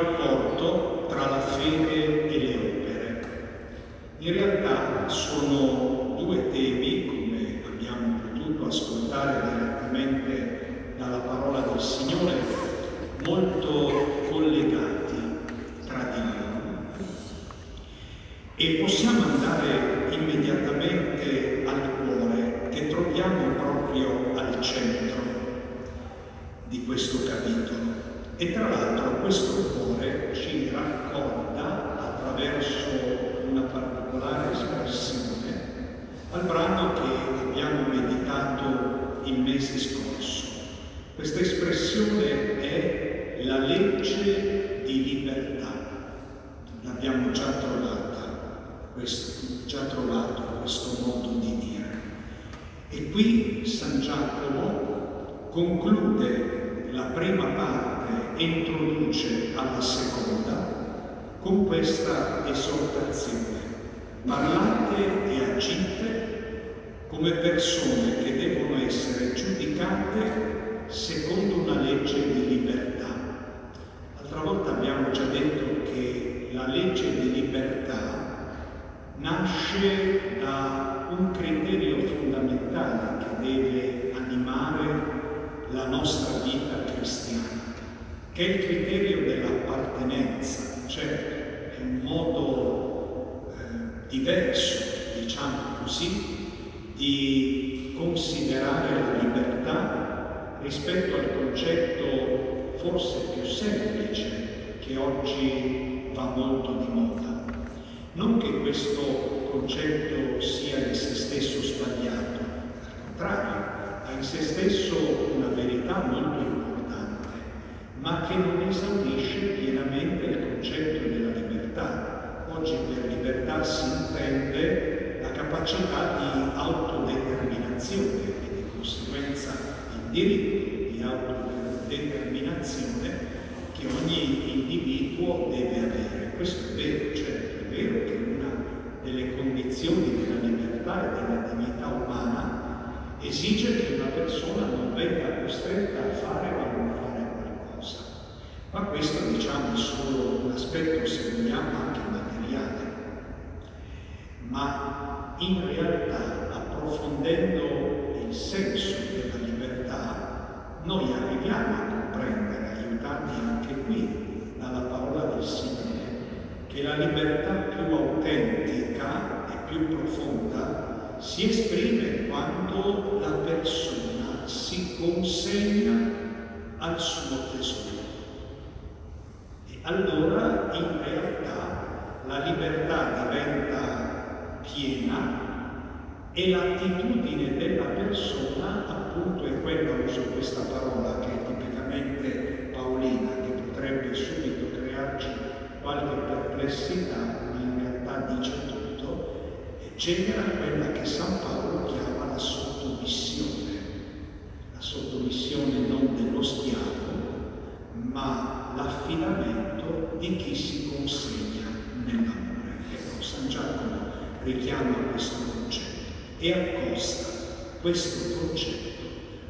il rapporto tra la fede e le opere. In realtà sono due temi, come abbiamo potuto ascoltare direttamente dalla parola del Signore, molto collegati tra di loro. E possiamo andare immediatamente al cuore che troviamo proprio al centro di questo capitolo. E tra l'altro questo cuore ci racconta attraverso una particolare espressione al brano che abbiamo meditato il mese scorso. Questa espressione è la legge di libertà. L'abbiamo già trovata questo già trovato questo modo di dire. E qui San Giacomo conclude la prima parte e introduce alla seconda con questa esortazione. Parlate e agite come persone che devono essere giudicate secondo una legge di libertà. L'altra volta abbiamo già detto che la legge di libertà nasce da un criterio fondamentale che deve animare la nostra vita cristiana, che è il criterio dell'appartenenza, cioè è un modo eh, diverso, diciamo così, di considerare la libertà rispetto al concetto forse più semplice che oggi va molto di moda non che questo concetto sia in se stesso sbagliato, al contrario, ha in se stesso una verità molto importante, ma che non esaurisce pienamente il concetto della libertà. Oggi per libertà si intende la capacità di autodeterminazione e di conseguenza il diritto di autodeterminazione che ogni individuo deve avere. Questo è vero, certo vero che una delle condizioni della libertà e della dignità umana esige che una persona non venga costretta a fare o a non fare qualcosa. Ma questo diciamo è solo un aspetto, se vogliamo, anche materiale. Ma in realtà, approfondendo il senso della libertà, noi arriviamo a comprendere, aiutati anche qui dalla parola del Signore, che la libertà più autentica e più profonda si esprime quando la persona si consegna al suo tesoro. E allora in realtà la libertà diventa piena e l'attitudine della persona appunto è quella, uso questa parola che è tipicamente paolina, che potrebbe subito crearci qualche perplessità, ma in realtà dice tutto, e genera quella che San Paolo chiama la sottomissione, la sottomissione non dello schiavo, ma l'affidamento di chi si consegna nell'amore. Ecco, San Giacomo richiama questo concetto e accosta questo concetto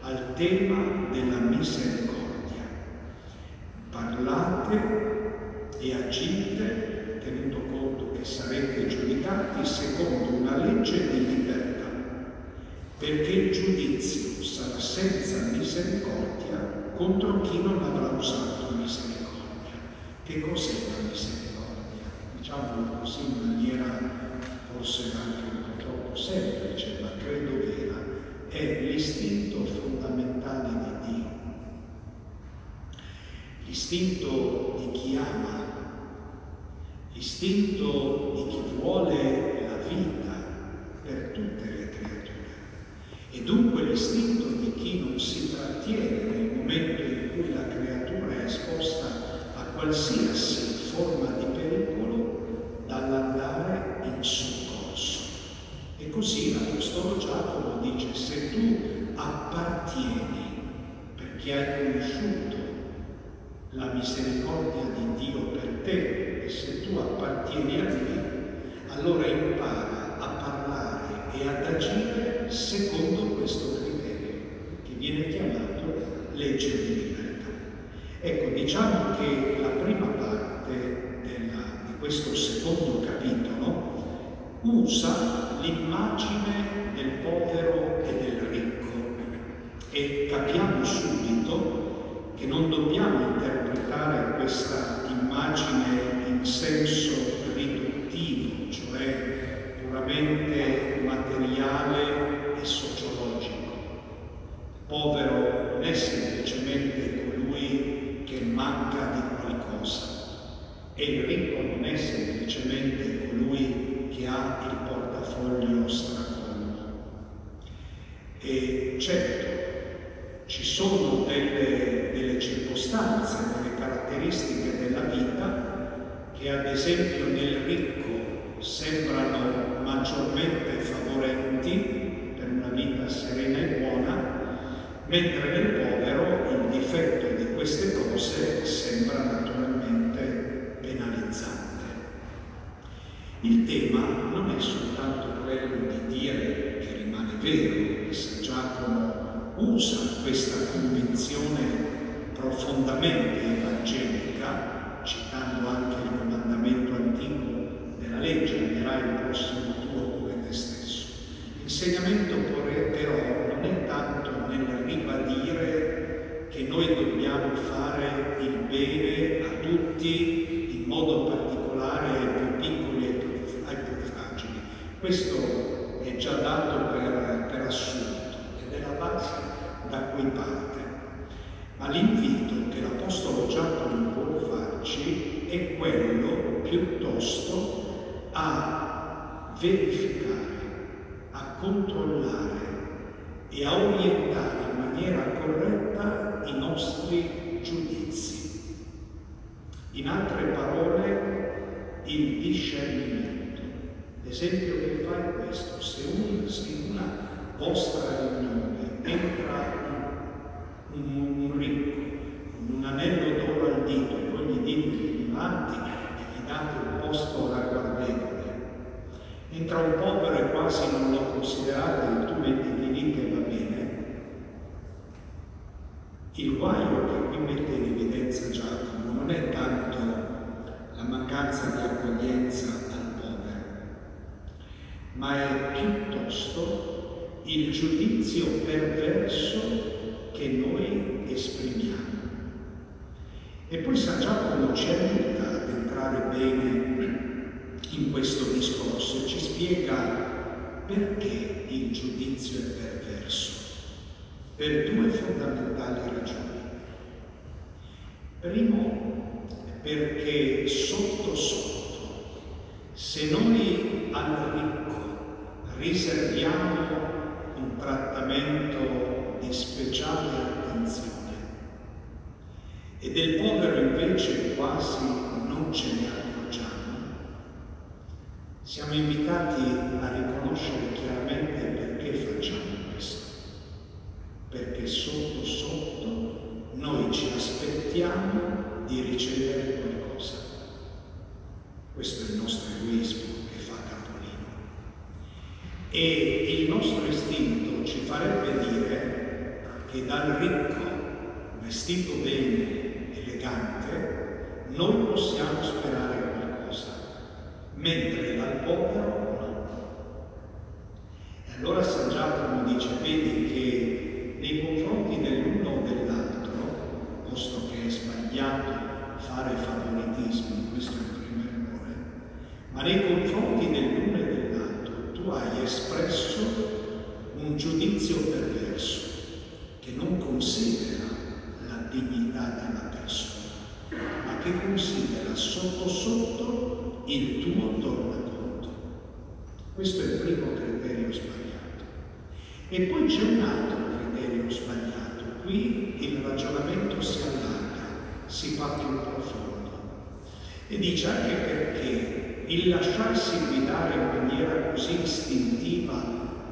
al tema della misericordia. Parlate e agite tenuto conto che sarete giudicati secondo una legge di libertà, perché il giudizio sarà senza misericordia contro chi non avrà usato misericordia. Che cos'è la misericordia? Diciamolo così in maniera forse anche un semplice, ma credo vera, è l'istinto fondamentale di Dio. L'istinto di chi ama, l'istinto di chi vuole la vita per tutte le creature e dunque l'istinto di chi non si trattiene nel momento in cui la creatura è esposta a qualsiasi forma di pericolo dall'andare in soccorso. E così l'Apostolo Giacomo dice, se tu appartieni perché hai conosciuto la misericordia di Dio per te e se tu appartieni a Lui, allora impara a parlare e ad agire secondo questo criterio che viene chiamato legge di libertà. Ecco, diciamo che la prima parte della, di questo secondo capitolo usa l'immagine del povero e del ricco. E capiamo subito che non dobbiamo interpretare questa immagine in senso riduttivo, cioè puramente materiale e sociologico. Povero non è semplicemente colui che manca di qualcosa e il ricco non è semplicemente colui che ha il portafoglio stracolmo. E certo, ci sono delle, delle circostanze, delle caratteristiche della vita che ad esempio nel ricco sembrano maggiormente favorenti per una vita serena e buona, mentre nel povero il difetto di queste cose sembra naturalmente penalizzante. Il tema non è soltanto quello di dire che rimane vero, che San Giacomo usa questa convinzione profondamente evangelica, citando anche il comandamento antico della legge, amerai il prossimo tuo come te stesso. L'insegnamento però non tanto nel ribadire che noi dobbiamo fare il bene a tutti, in modo particolare ai più piccoli e ai più fragili. Questo è già dato per, per assunto ed è la base da cui parte. Ma l'invito che l'Apostolo Giacomo vuole farci è quello piuttosto a verificare, a controllare e a orientare in maniera corretta i nostri giudizi. In altre parole, il discernimento. L'esempio che fa è questo, se una, se una vostra riunione entra un, un ricco con un anello d'oro al dito e voi gli dite più avanti e gli date un posto ragguardevole, entra un povero e quasi non lo considerate e tu metti lì che va bene, il guaio che qui mette in evidenza Giacomo non è tanto la mancanza di accoglienza al povero, ma è piuttosto il giudizio perverso che noi esprimiamo. E poi San Giacomo ci aiuta ad entrare bene in questo discorso e ci spiega perché il giudizio è perverso per due fondamentali ragioni. Primo, perché sotto sotto, se noi al ricco riserviamo un trattamento di speciale attenzione e del povero invece quasi non ce ne accorgiamo, siamo invitati a riconoscere chiaramente perché facciamo questo perché sotto sotto noi ci aspettiamo di ricevere qualcosa. Questo è il nostro egoismo che fa capolino. E il nostro istinto ci farebbe dire che dal ricco, vestito bene, elegante, noi possiamo sperare qualcosa, mentre dal povero no. E allora San Giacomo dice, vedi che nei confronti dell'uno o dell'altro, posto che è sbagliato fare favoritismo, questo è il primo errore, ma nei confronti dell'uno e dell'altro tu hai espresso un giudizio perverso che non considera la dignità della persona, ma che considera sotto sotto il tuo tornaconto. Questo è il primo criterio sbagliato. E poi c'è un altro criterio sbagliato. Qui il ragionamento si allarga, si fa più profondo. E dice anche perché il lasciarsi guidare in maniera così istintiva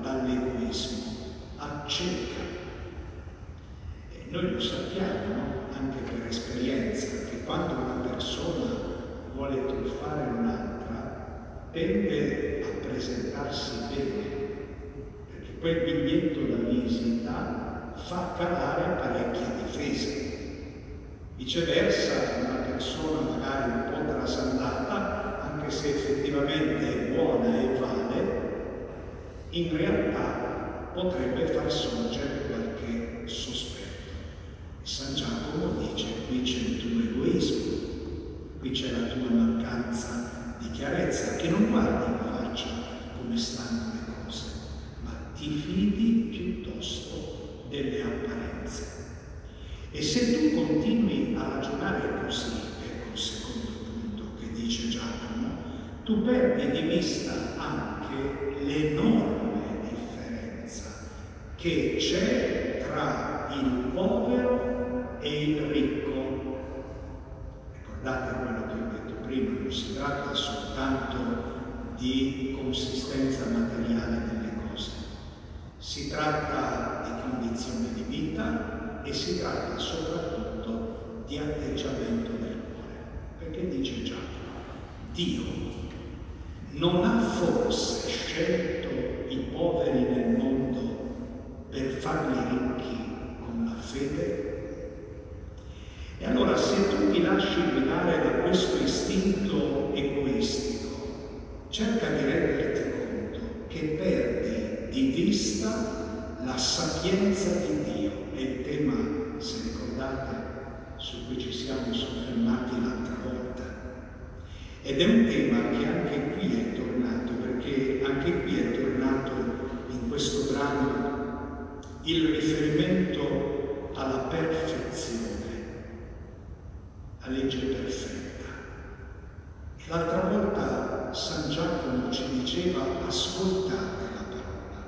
dall'egoismo acceca. E noi lo sappiamo, no? anche per esperienza, che quando una persona vuole truffare un'altra, tende a presentarsi bene, perché quel biglietto da visita fa calare parecchie difese. Viceversa, una persona magari un po' trasandata, anche se effettivamente è buona e vale, in realtà potrebbe far sorgere qualche sospetto. San Giacomo dice qui c'è il tuo egoismo, qui c'è la tua mancanza di chiarezza, che non guardi in faccia come stanno le cose, ma ti fidi piuttosto delle apparenze. E se tu continui a ragionare così, ecco il secondo punto che dice Giacomo, tu perdi di vista anche l'enorme differenza che c'è tra il povero e il ricco. Ricordate quello che ho detto prima, non si tratta soltanto di consistenza materiale delle cose, si tratta di condizione di vita e si tratta soprattutto di atteggiamento del cuore. Perché dice Giacomo, Dio non ha forse scelto i poveri nel mondo per farli ricchi con la fede? E allora se tu ti lasci guidare da questo istinto egoistico, cerca di renderti conto che perdi di vista la sapienza di Dio. È il tema, se ricordate, su cui ci siamo soffermati l'altra volta. Ed è un tema che anche qui è tornato, perché anche qui è tornato in questo brano il riferimento alla perfezione la legge perfetta. L'altra volta San Giacomo ci diceva ascoltate la parola,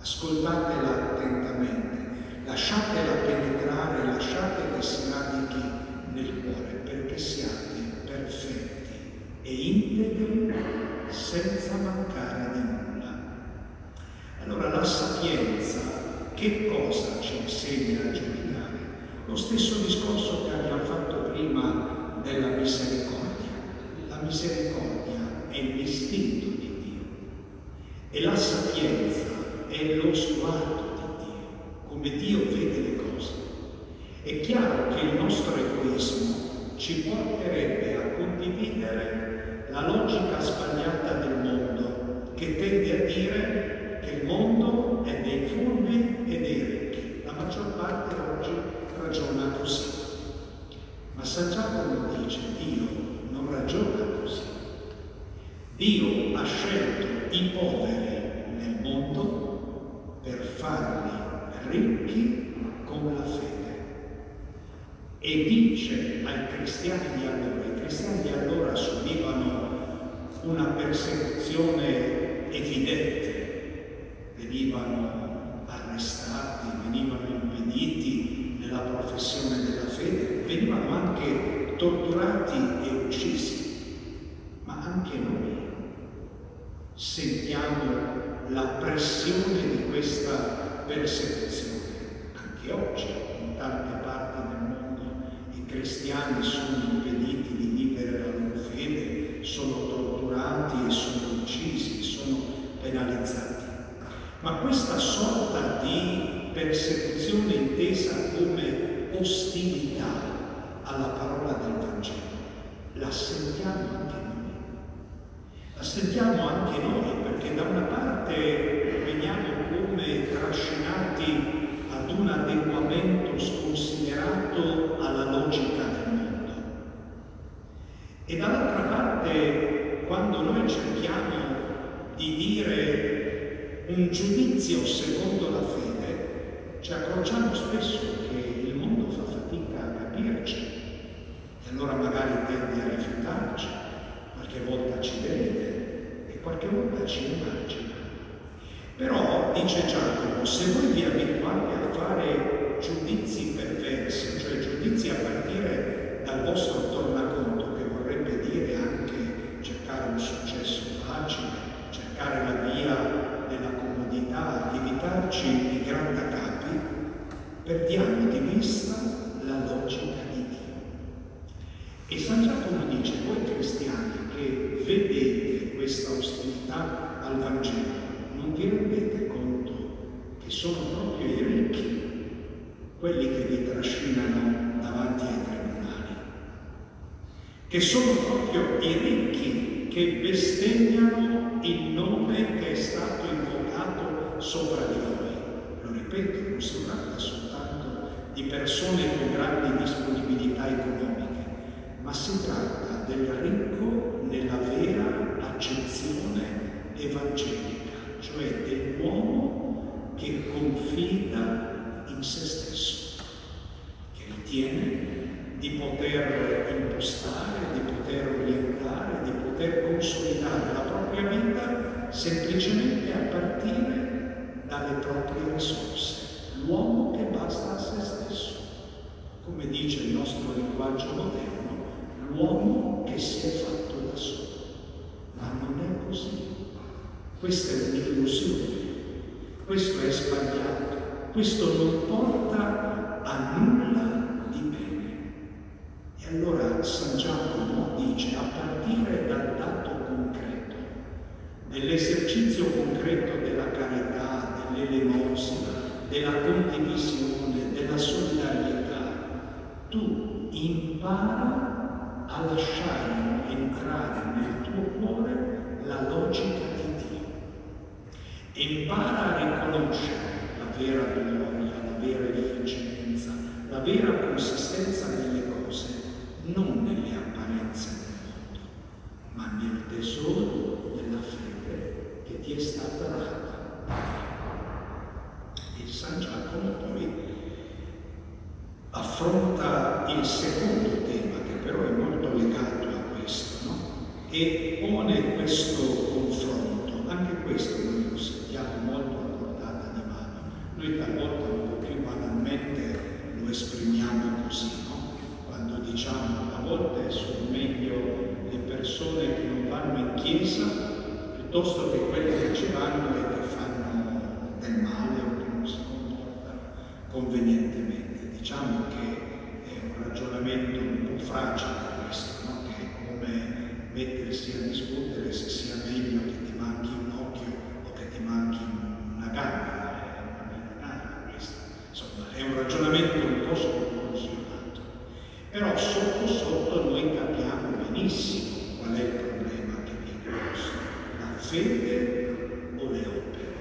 ascoltatela attentamente, lasciatela penetrare, lasciate che si radichi nel cuore perché siate perfetti e integri senza mancare di nulla. Allora la sapienza che cosa ci insegna a giudicare? Lo stesso discorso che abbiamo fatto prima della misericordia. La misericordia è l'istinto di Dio e la sapienza è lo sguardo di Dio, come Dio vede le cose. È chiaro che il nostro egoismo ci porterebbe a condividere la logica sbagliata del mondo che tende a dire che il mondo è dei furbi e dei ricchi. La maggior parte oggi ragiona così. Ma San Giacomo dice Dio non ragiona. Dio ha scelto i poveri nel mondo per farli ricchi con la fede. E dice ai cristiani di allora, i cristiani di allora subivano una persecuzione evidente, venivano arrestati, venivano impediti, la professione della fede, venivano anche torturati e uccisi, anche noi sentiamo la pressione di questa persecuzione. Anche oggi in tante parti del mondo i cristiani sono impediti di vivere la loro fede, sono torturati e sono uccisi, sono penalizzati. Ma questa sorta di persecuzione intesa come ostilità alla parola del Vangelo. La sentiamo anche noi. Aspettiamo anche noi, perché da una parte veniamo come trascinati ad un adeguamento sconsiderato alla logica del mondo. E dall'altra parte quando noi cerchiamo di dire un giudizio secondo la fede, ci accorgiamo spesso che il mondo fa fatica a capirci. E allora magari tende a rifiutarci qualche volta ci immagina. Però, dice Giacomo, se voi vi abituate a fare giudizi perversi, cioè giudizi a partire dal vostro tornaconto, che vorrebbe dire anche cercare un successo facile, cercare la via della comodità, evitarci i grattacapi, perdiamo di vista la logica di Dio. E San Giacomo dice, voi cristiani che vedete questa ostilità al Vangelo, non vi rendete conto che sono proprio i ricchi quelli che vi trascinano davanti ai tribunali, che sono proprio i ricchi che bestemmiano il nome che è stato invocato sopra di voi. Lo ripeto, non si tratta soltanto di persone con grandi disponibilità economiche, ma si tratta del ricco nella vera accezione evangelica cioè dell'uomo che confida in se stesso, che ritiene di poter impostare, di poter orientare, di poter consolidare la propria vita semplicemente a partire dalle proprie risorse. L'uomo che basta a se stesso, come dice il nostro linguaggio moderno, l'uomo che si è fatto da solo. Ma non è così. Questa è un'illusione, questo è sbagliato, questo non porta a nulla. E allora San Giacomo dice a partire dal dato concreto, dell'esercizio concreto della carità, dell'elemosina, della condivisione, della solidarietà, tu impara a lasciare entrare nel tuo cuore la logica di impara a riconoscere la vera gloria, la vera efficienza, la vera consistenza delle cose, non nelle apparenze del mondo, ma nel tesoro della fede che ti è stata data. E San Giacomo poi affronta il secondo tema, che però è molto legato a questo, no? e pone questo confronto, anche questo noi lo sentiamo molto a portata di mano. Noi talvolta un po' più banalmente lo esprimiamo così, no? Quando diciamo a volte sono meglio le persone che non vanno in chiesa piuttosto che quelle che ci vanno e che fanno del male o che non si comportano convenientemente. Diciamo che è un ragionamento un po' fragile questo, no? che è come mettersi a discutere se sia meglio che ti manchi un occhio manchi una gamba, è una gamba questa. Insomma, è un ragionamento un po' sproporzionato. Però sotto sotto noi capiamo benissimo qual è il problema che viene posto, la fede o le opere.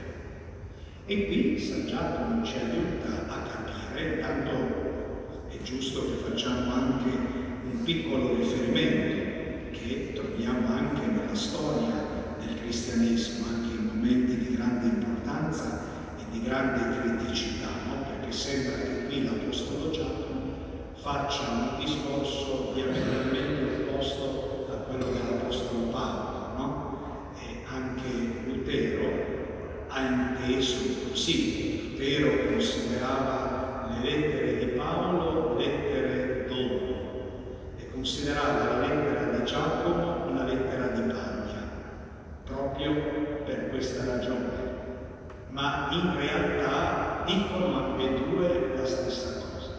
E qui San Giacomo ci aiuta a capire, tanto è giusto che facciamo anche un piccolo riferimento che troviamo anche nella storia del cristianesimo, anche momenti di grande importanza e di grande criticità, no? perché sembra che qui l'Apostolo Giacomo faccia un discorso diametralmente opposto a quello dell'Apostolo Paolo, anche Lutero ha inteso così. Lutero considerava le lettere di Paolo lettere dono e considerava la lettera di Giacomo una lettera di paglia, proprio per questa ragione, ma in realtà dicono ambedue la stessa cosa.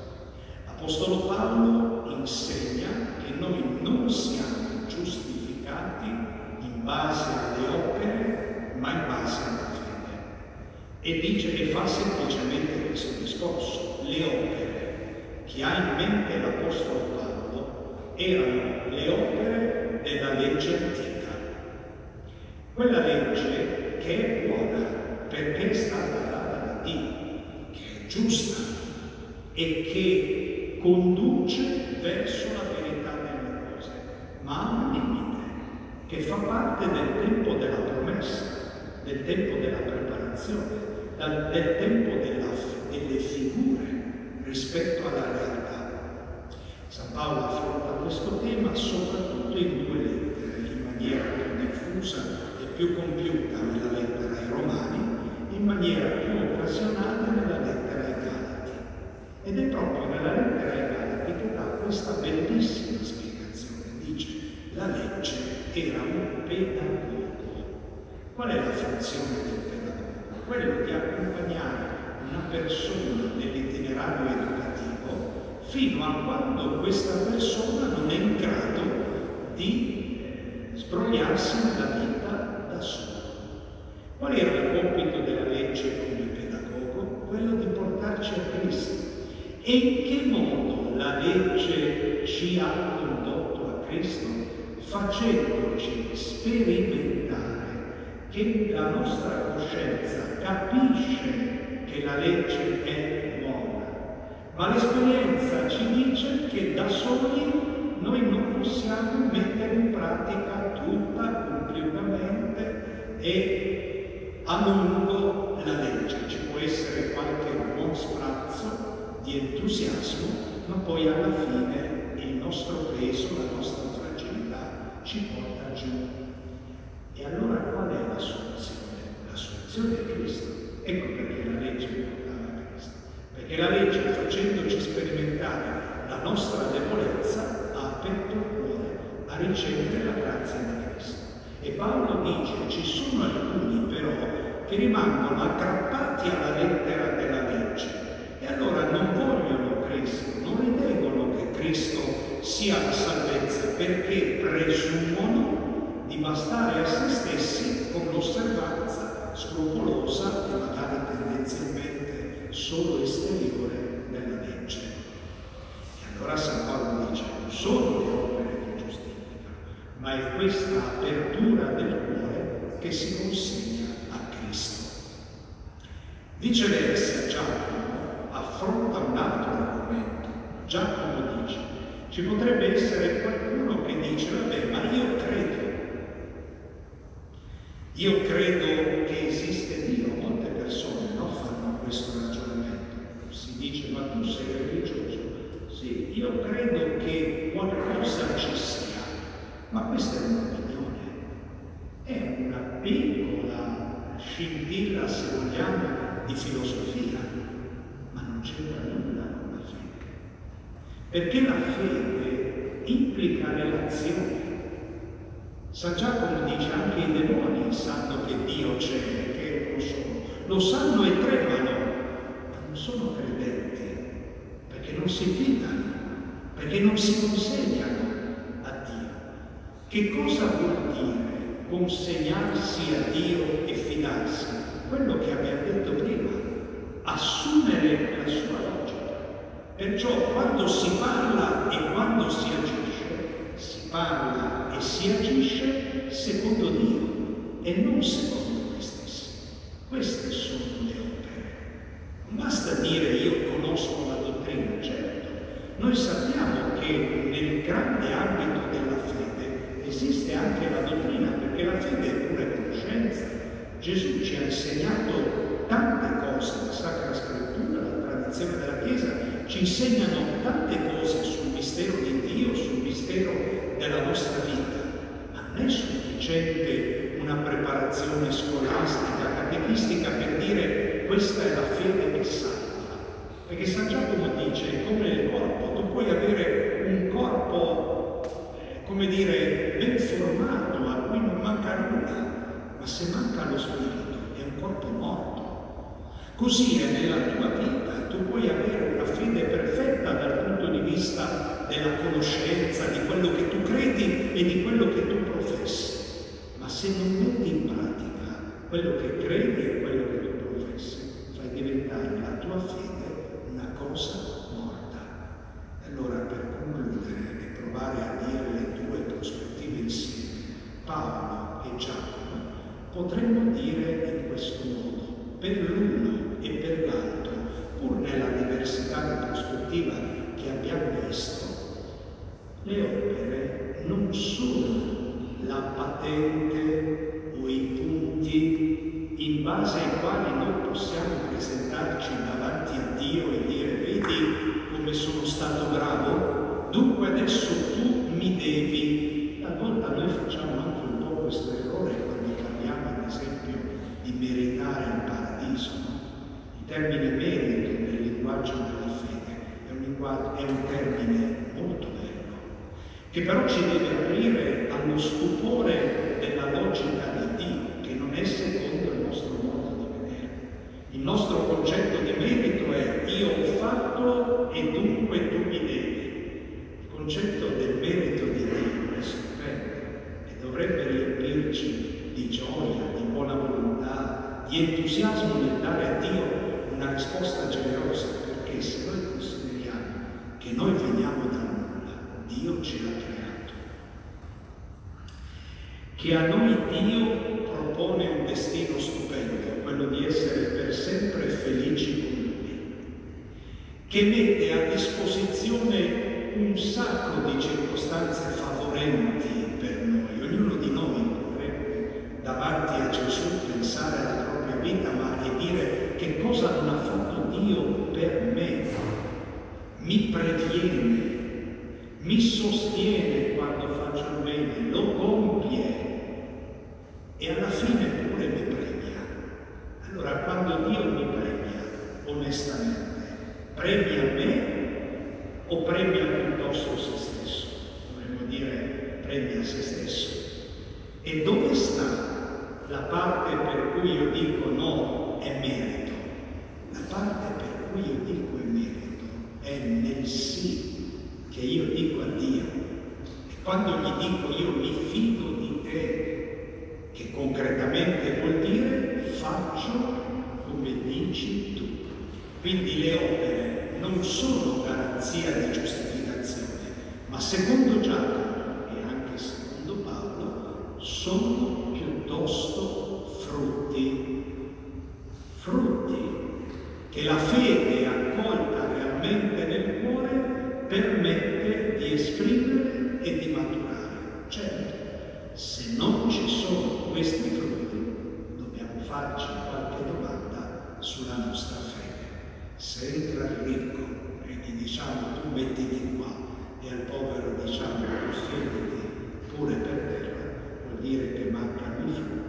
L'Apostolo Paolo insegna che noi non siamo giustificati base alle opere, ma in base alla fede. E dice che fa semplicemente questo discorso. Le opere che ha in mente l'Apostolo Paolo erano le opere della legge antica quella legge che è buona perché è stata data da Dio, che è giusta e che conduce verso la verità delle cose, ma ha un limite che fa parte del tempo della promessa. del tempo della preparazione, del tempo della, delle figure rispetto alla realtà. San Paolo affronta questo tema soprattutto in due lettere, in maniera più diffusa e più compiuta nella lettera ai Romani, in maniera più occasionale nella lettera ai Galati. Ed è proprio nella lettera ai Galati che dà questa bellissima spiegazione. Dice, la legge era un pedagogo. Qual è la funzione del pedagogo? Quello di accompagnare una persona nell'itinerario educativo fino a quando questa persona non è in grado di eh, sbrogliarsi nella vita da sola. Qual era il compito della legge come pedagogo? Quello di portarci a Cristo. E in che modo la legge ci ha condotto a Cristo? Facendoci sperimentare che la nostra coscienza capisce che la legge è buona, ma l'esperienza ci dice che da soli noi non possiamo mettere in pratica tutta compiutamente e a lungo la legge. Ci può essere qualche buon sprazzo di entusiasmo, ma poi alla fine il nostro peso, la nostra ci porta giù. E allora qual è la soluzione? La soluzione è Cristo. Ecco perché la legge portava a Cristo. Perché la legge, facendoci sperimentare la nostra debolezza, ha aperto il cuore a ricevere la grazia di Cristo. E Paolo dice, ci sono alcuni però che rimangono aggrappati alla lettera della legge e allora non vogliono Cristo, non ritengono che Cristo sia la salvezza perché presumono di bastare a se stessi con l'osservanza scrupolosa e magari tendenzialmente solo esteriore della legge. E allora San Paolo dice, non sono le opere che giustificano, ma è questa apertura del cuore che si consegna a Cristo. Viceversa Giacomo affronta un altro. Giacomo dice, ci potrebbe essere qualcuno che dice, vabbè, ma io credo io credo che esiste Dio, molte persone no, fanno questo ragionamento. Si dice ma tu sei religioso? Sì, io credo che qualcosa ci sia, ma questa è un'opinione, è una piccola scintilla, se vogliamo, di filosofia, ma non c'entra nulla con la fede. Perché la fede implica relazione San Giacomo dice anche i demoni sanno che Dio c'è, che lo sono. Lo sanno e tremano, ma non sono credenti, perché non si fidano, perché non si consegnano a Dio. Che cosa vuol dire consegnarsi a Dio e fidarsi? Quello che abbiamo detto prima, assumere la sua logica. Perciò quando si parla e quando si agisce, si parla si agisce secondo Dio e non secondo noi stessi. Queste sono le opere. Non basta dire io conosco la dottrina, certo. Noi sappiamo che nel grande ambito della fede esiste anche la dottrina, perché la fede è pure conoscenza. Gesù ci ha insegnato tante cose, la Sacra Scrittura, la tradizione della Chiesa ci insegnano tante cose sul mistero di Dio, sul mistero della nostra vita non è sufficiente una preparazione scolastica, catechistica per dire questa è la fede che salva. Perché San Giacomo dice, come nel corpo, tu puoi avere un corpo, eh, come dire, ben formato, a cui non manca nulla, ma se manca lo spirito è un corpo morto. Così è nella tua vita, tu puoi avere una fede perfetta dal punto di vista della conoscenza, di quello che tu credi e di quello che tu ma se non metti in pratica quello che credi e quello che tu professi, fai diventare la tua fede una cosa morta. Allora per concludere e provare a dire le due prospettive insieme, Paolo e Giacomo, potremmo dire in questo modo, per l'uno e per l'altro, pur nella diversità di prospettiva che abbiamo visto, le opere non sono la patente o i punti termine merito nel linguaggio della fede è un, linguaggio, è un termine molto bello, che però ci deve aprire allo stupore della logica di Dio, che non è secondo il nostro modo di vedere. Il nostro concetto di merito è io ho fatto e dunque tu mi devi. Il concetto del merito di Dio è stupendo e dovrebbe riempirci di gioia, di buona volontà, di entusiasmo nel dare a Dio una risposta generosa, perché se noi consideriamo che noi veniamo da Ce l'ha creato, che a noi Dio propone un destino stupendo, quello di essere per sempre felici con Lui, che mette a disposizione un sacco di circostanze favorenti per noi, ognuno di noi davanti a Gesù pensare alla propria vita, ma e dire che cosa non ha fatto Dio per me. Mi previene, mi sostiene quando faccio il bene, lo compie e alla fine pure mi premia. Allora quando Dio mi premia, onestamente, premia me o premia piuttosto se stesso? Dovremmo dire premia se stesso. E dove sta la parte per cui io dico no è merito, la parte per cui io dico è merito è nel sì che io dico a Dio. E quando gli dico io mi fido di te, che concretamente vuol dire faccio come dici tu. Quindi le opere non sono garanzia di giustificazione, ma secondo Giacomo Paolo sono piuttosto frutti, frutti che la fede accolta realmente nel cuore permette di esprimere e di maturare. Certo, se non ci sono questi frutti, dobbiamo farci qualche domanda sulla nostra fede. Se entra il ricco e gli diciamo tu mettiti qua e al povero diciamo siediti pure per terra, vuol dire che mancano i